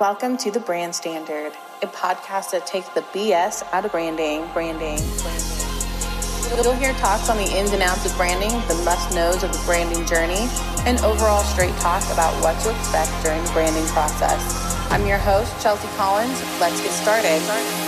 Welcome to The Brand Standard, a podcast that takes the BS out of branding, branding, branding. You'll hear talks on the ins and outs of branding, the must knows of the branding journey, and overall straight talk about what to expect during the branding process. I'm your host, Chelsea Collins. Let's get started.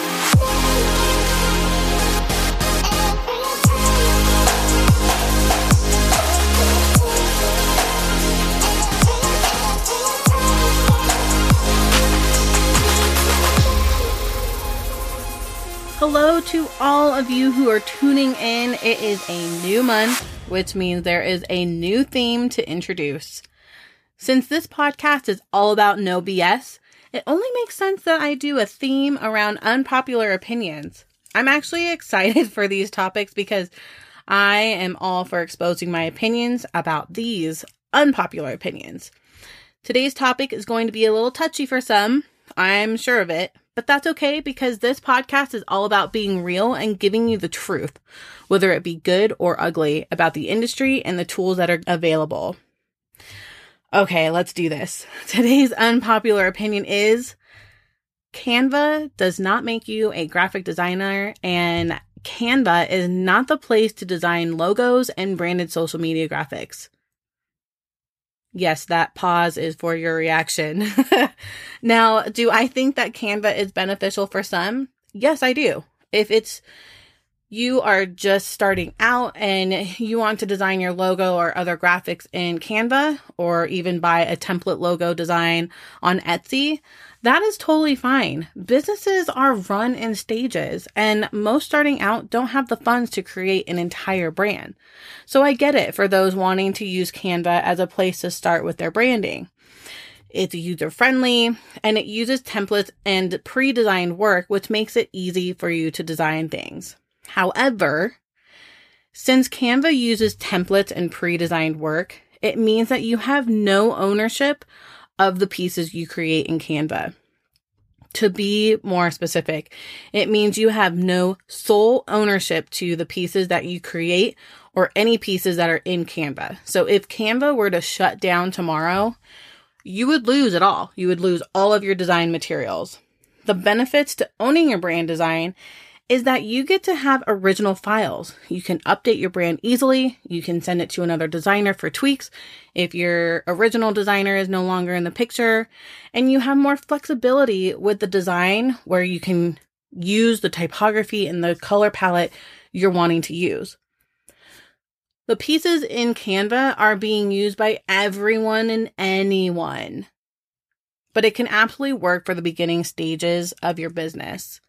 Hello to all of you who are tuning in. It is a new month, which means there is a new theme to introduce. Since this podcast is all about no BS, it only makes sense that I do a theme around unpopular opinions. I'm actually excited for these topics because I am all for exposing my opinions about these unpopular opinions. Today's topic is going to be a little touchy for some, I'm sure of it, but that's okay because this podcast is all about being real and giving you the truth, whether it be good or ugly, about the industry and the tools that are available. Okay, let's do this. Today's unpopular opinion is Canva does not make you a graphic designer and Canva is not the place to design logos and branded social media graphics. Yes, that pause is for your reaction. now, do I think that Canva is beneficial for some? Yes, I do. If it's you are just starting out and you want to design your logo or other graphics in Canva or even buy a template logo design on Etsy, that is totally fine. Businesses are run in stages and most starting out don't have the funds to create an entire brand. So I get it for those wanting to use Canva as a place to start with their branding. It's user friendly and it uses templates and pre designed work, which makes it easy for you to design things. However, since Canva uses templates and pre-designed work, it means that you have no ownership of the pieces you create in Canva. To be more specific, it means you have no sole ownership to the pieces that you create or any pieces that are in Canva. So if Canva were to shut down tomorrow, you would lose it all. You would lose all of your design materials. The benefits to owning your brand design is that you get to have original files. You can update your brand easily. You can send it to another designer for tweaks if your original designer is no longer in the picture. And you have more flexibility with the design where you can use the typography and the color palette you're wanting to use. The pieces in Canva are being used by everyone and anyone, but it can absolutely work for the beginning stages of your business.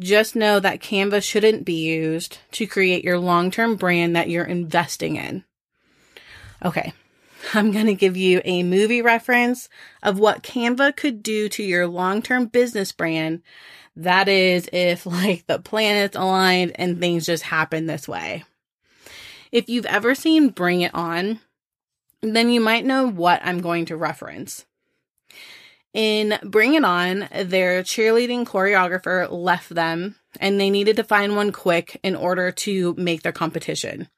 Just know that Canva shouldn't be used to create your long term brand that you're investing in. Okay, I'm going to give you a movie reference of what Canva could do to your long term business brand. That is, if like the planets aligned and things just happen this way. If you've ever seen Bring It On, then you might know what I'm going to reference. In Bring It On, their cheerleading choreographer left them and they needed to find one quick in order to make their competition.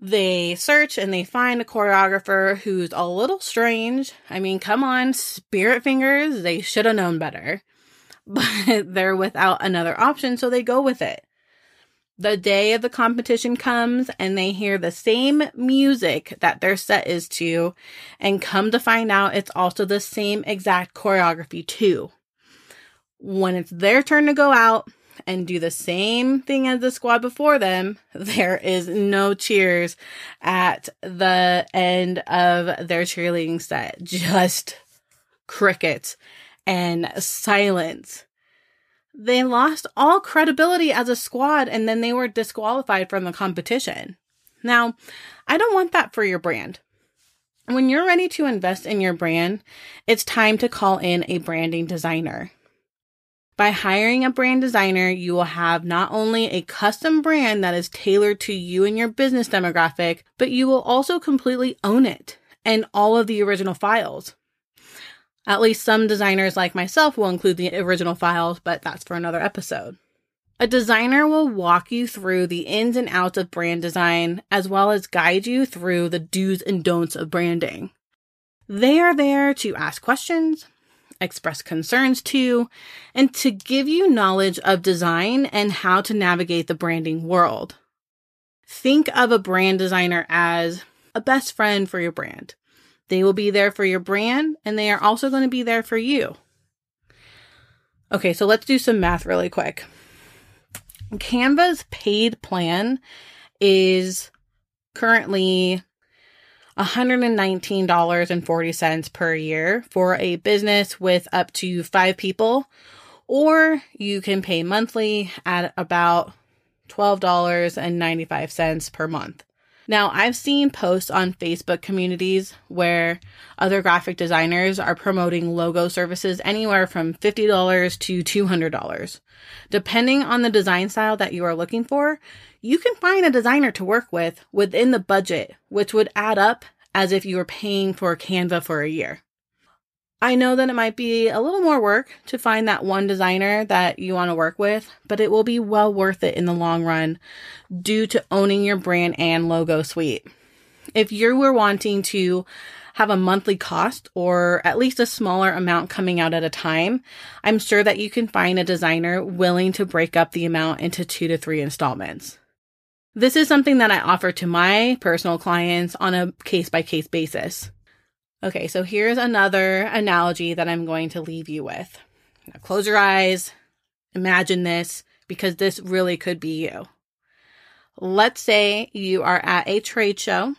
They search and they find a choreographer who's a little strange. I mean, come on, spirit fingers, they should have known better. But they're without another option, so they go with it the day of the competition comes and they hear the same music that their set is to and come to find out it's also the same exact choreography too. When it's their turn to go out and do the same thing as the squad before them, there is no cheers at the end of their cheerleading set. Just crickets and silence they lost all credibility as a squad and then they were disqualified from the competition. Now, I don't want that for your brand. When you're ready to invest in your brand, it's time to call in a branding designer. By hiring a brand designer, you will have not only a custom brand that is tailored to you and your business demographic, but you will also completely own it and all of the original files. At least some designers like myself will include the original files, but that's for another episode. A designer will walk you through the ins and outs of brand design, as well as guide you through the do's and don'ts of branding. They are there to ask questions, express concerns to, you, and to give you knowledge of design and how to navigate the branding world. Think of a brand designer as a best friend for your brand. They will be there for your brand and they are also going to be there for you. Okay, so let's do some math really quick. Canva's paid plan is currently $119.40 per year for a business with up to five people, or you can pay monthly at about $12.95 per month. Now, I've seen posts on Facebook communities where other graphic designers are promoting logo services anywhere from $50 to $200. Depending on the design style that you are looking for, you can find a designer to work with within the budget, which would add up as if you were paying for Canva for a year. I know that it might be a little more work to find that one designer that you want to work with, but it will be well worth it in the long run due to owning your brand and logo suite. If you were wanting to have a monthly cost or at least a smaller amount coming out at a time, I'm sure that you can find a designer willing to break up the amount into two to three installments. This is something that I offer to my personal clients on a case by case basis. Okay, so here's another analogy that I'm going to leave you with. Now close your eyes, imagine this, because this really could be you. Let's say you are at a trade show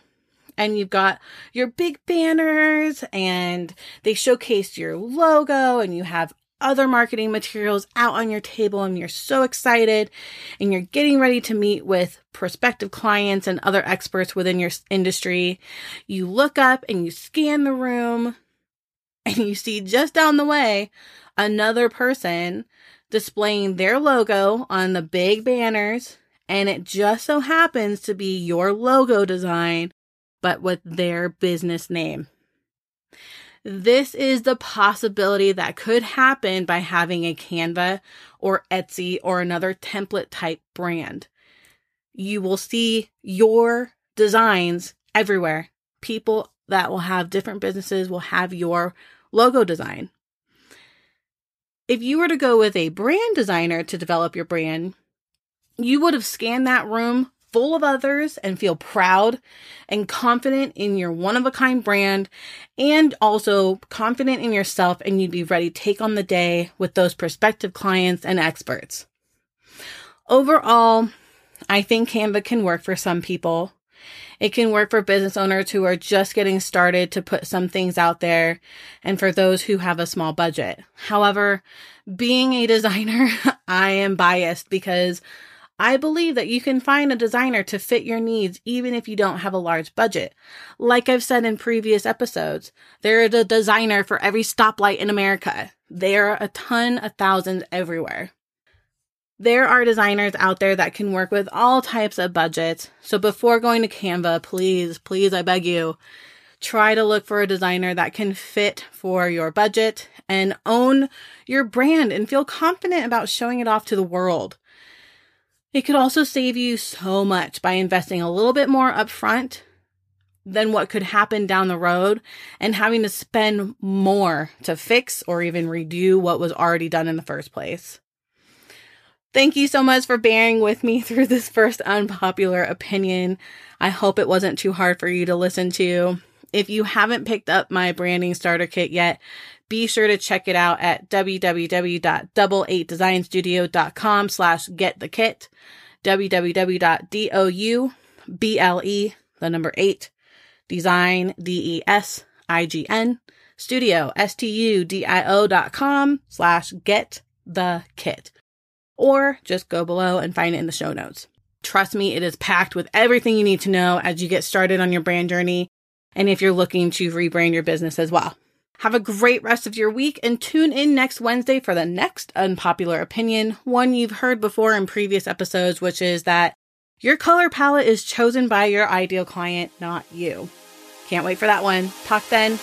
and you've got your big banners and they showcase your logo and you have other marketing materials out on your table and you're so excited and you're getting ready to meet with prospective clients and other experts within your industry. You look up and you scan the room and you see just down the way another person displaying their logo on the big banners and it just so happens to be your logo design but with their business name. This is the possibility that could happen by having a Canva or Etsy or another template type brand. You will see your designs everywhere. People that will have different businesses will have your logo design. If you were to go with a brand designer to develop your brand, you would have scanned that room full of others and feel proud and confident in your one of a kind brand and also confident in yourself and you'd be ready to take on the day with those prospective clients and experts. Overall, I think Canva can work for some people. It can work for business owners who are just getting started to put some things out there and for those who have a small budget. However, being a designer, I am biased because I believe that you can find a designer to fit your needs even if you don't have a large budget. Like I've said in previous episodes, there is a designer for every stoplight in America. There are a ton of thousands everywhere. There are designers out there that can work with all types of budgets. So before going to Canva, please, please, I beg you, try to look for a designer that can fit for your budget and own your brand and feel confident about showing it off to the world. It could also save you so much by investing a little bit more upfront than what could happen down the road and having to spend more to fix or even redo what was already done in the first place. Thank you so much for bearing with me through this first unpopular opinion. I hope it wasn't too hard for you to listen to. If you haven't picked up my branding starter kit yet, be sure to check it out at www.double8designstudio.com slash get the kit, www.double, the number eight, design, D-E-S-I-G-N, studio, S-T-U-D-I-O dot com slash get the kit. Or just go below and find it in the show notes. Trust me, it is packed with everything you need to know as you get started on your brand journey and if you're looking to rebrand your business as well. Have a great rest of your week and tune in next Wednesday for the next unpopular opinion, one you've heard before in previous episodes, which is that your color palette is chosen by your ideal client, not you. Can't wait for that one. Talk then.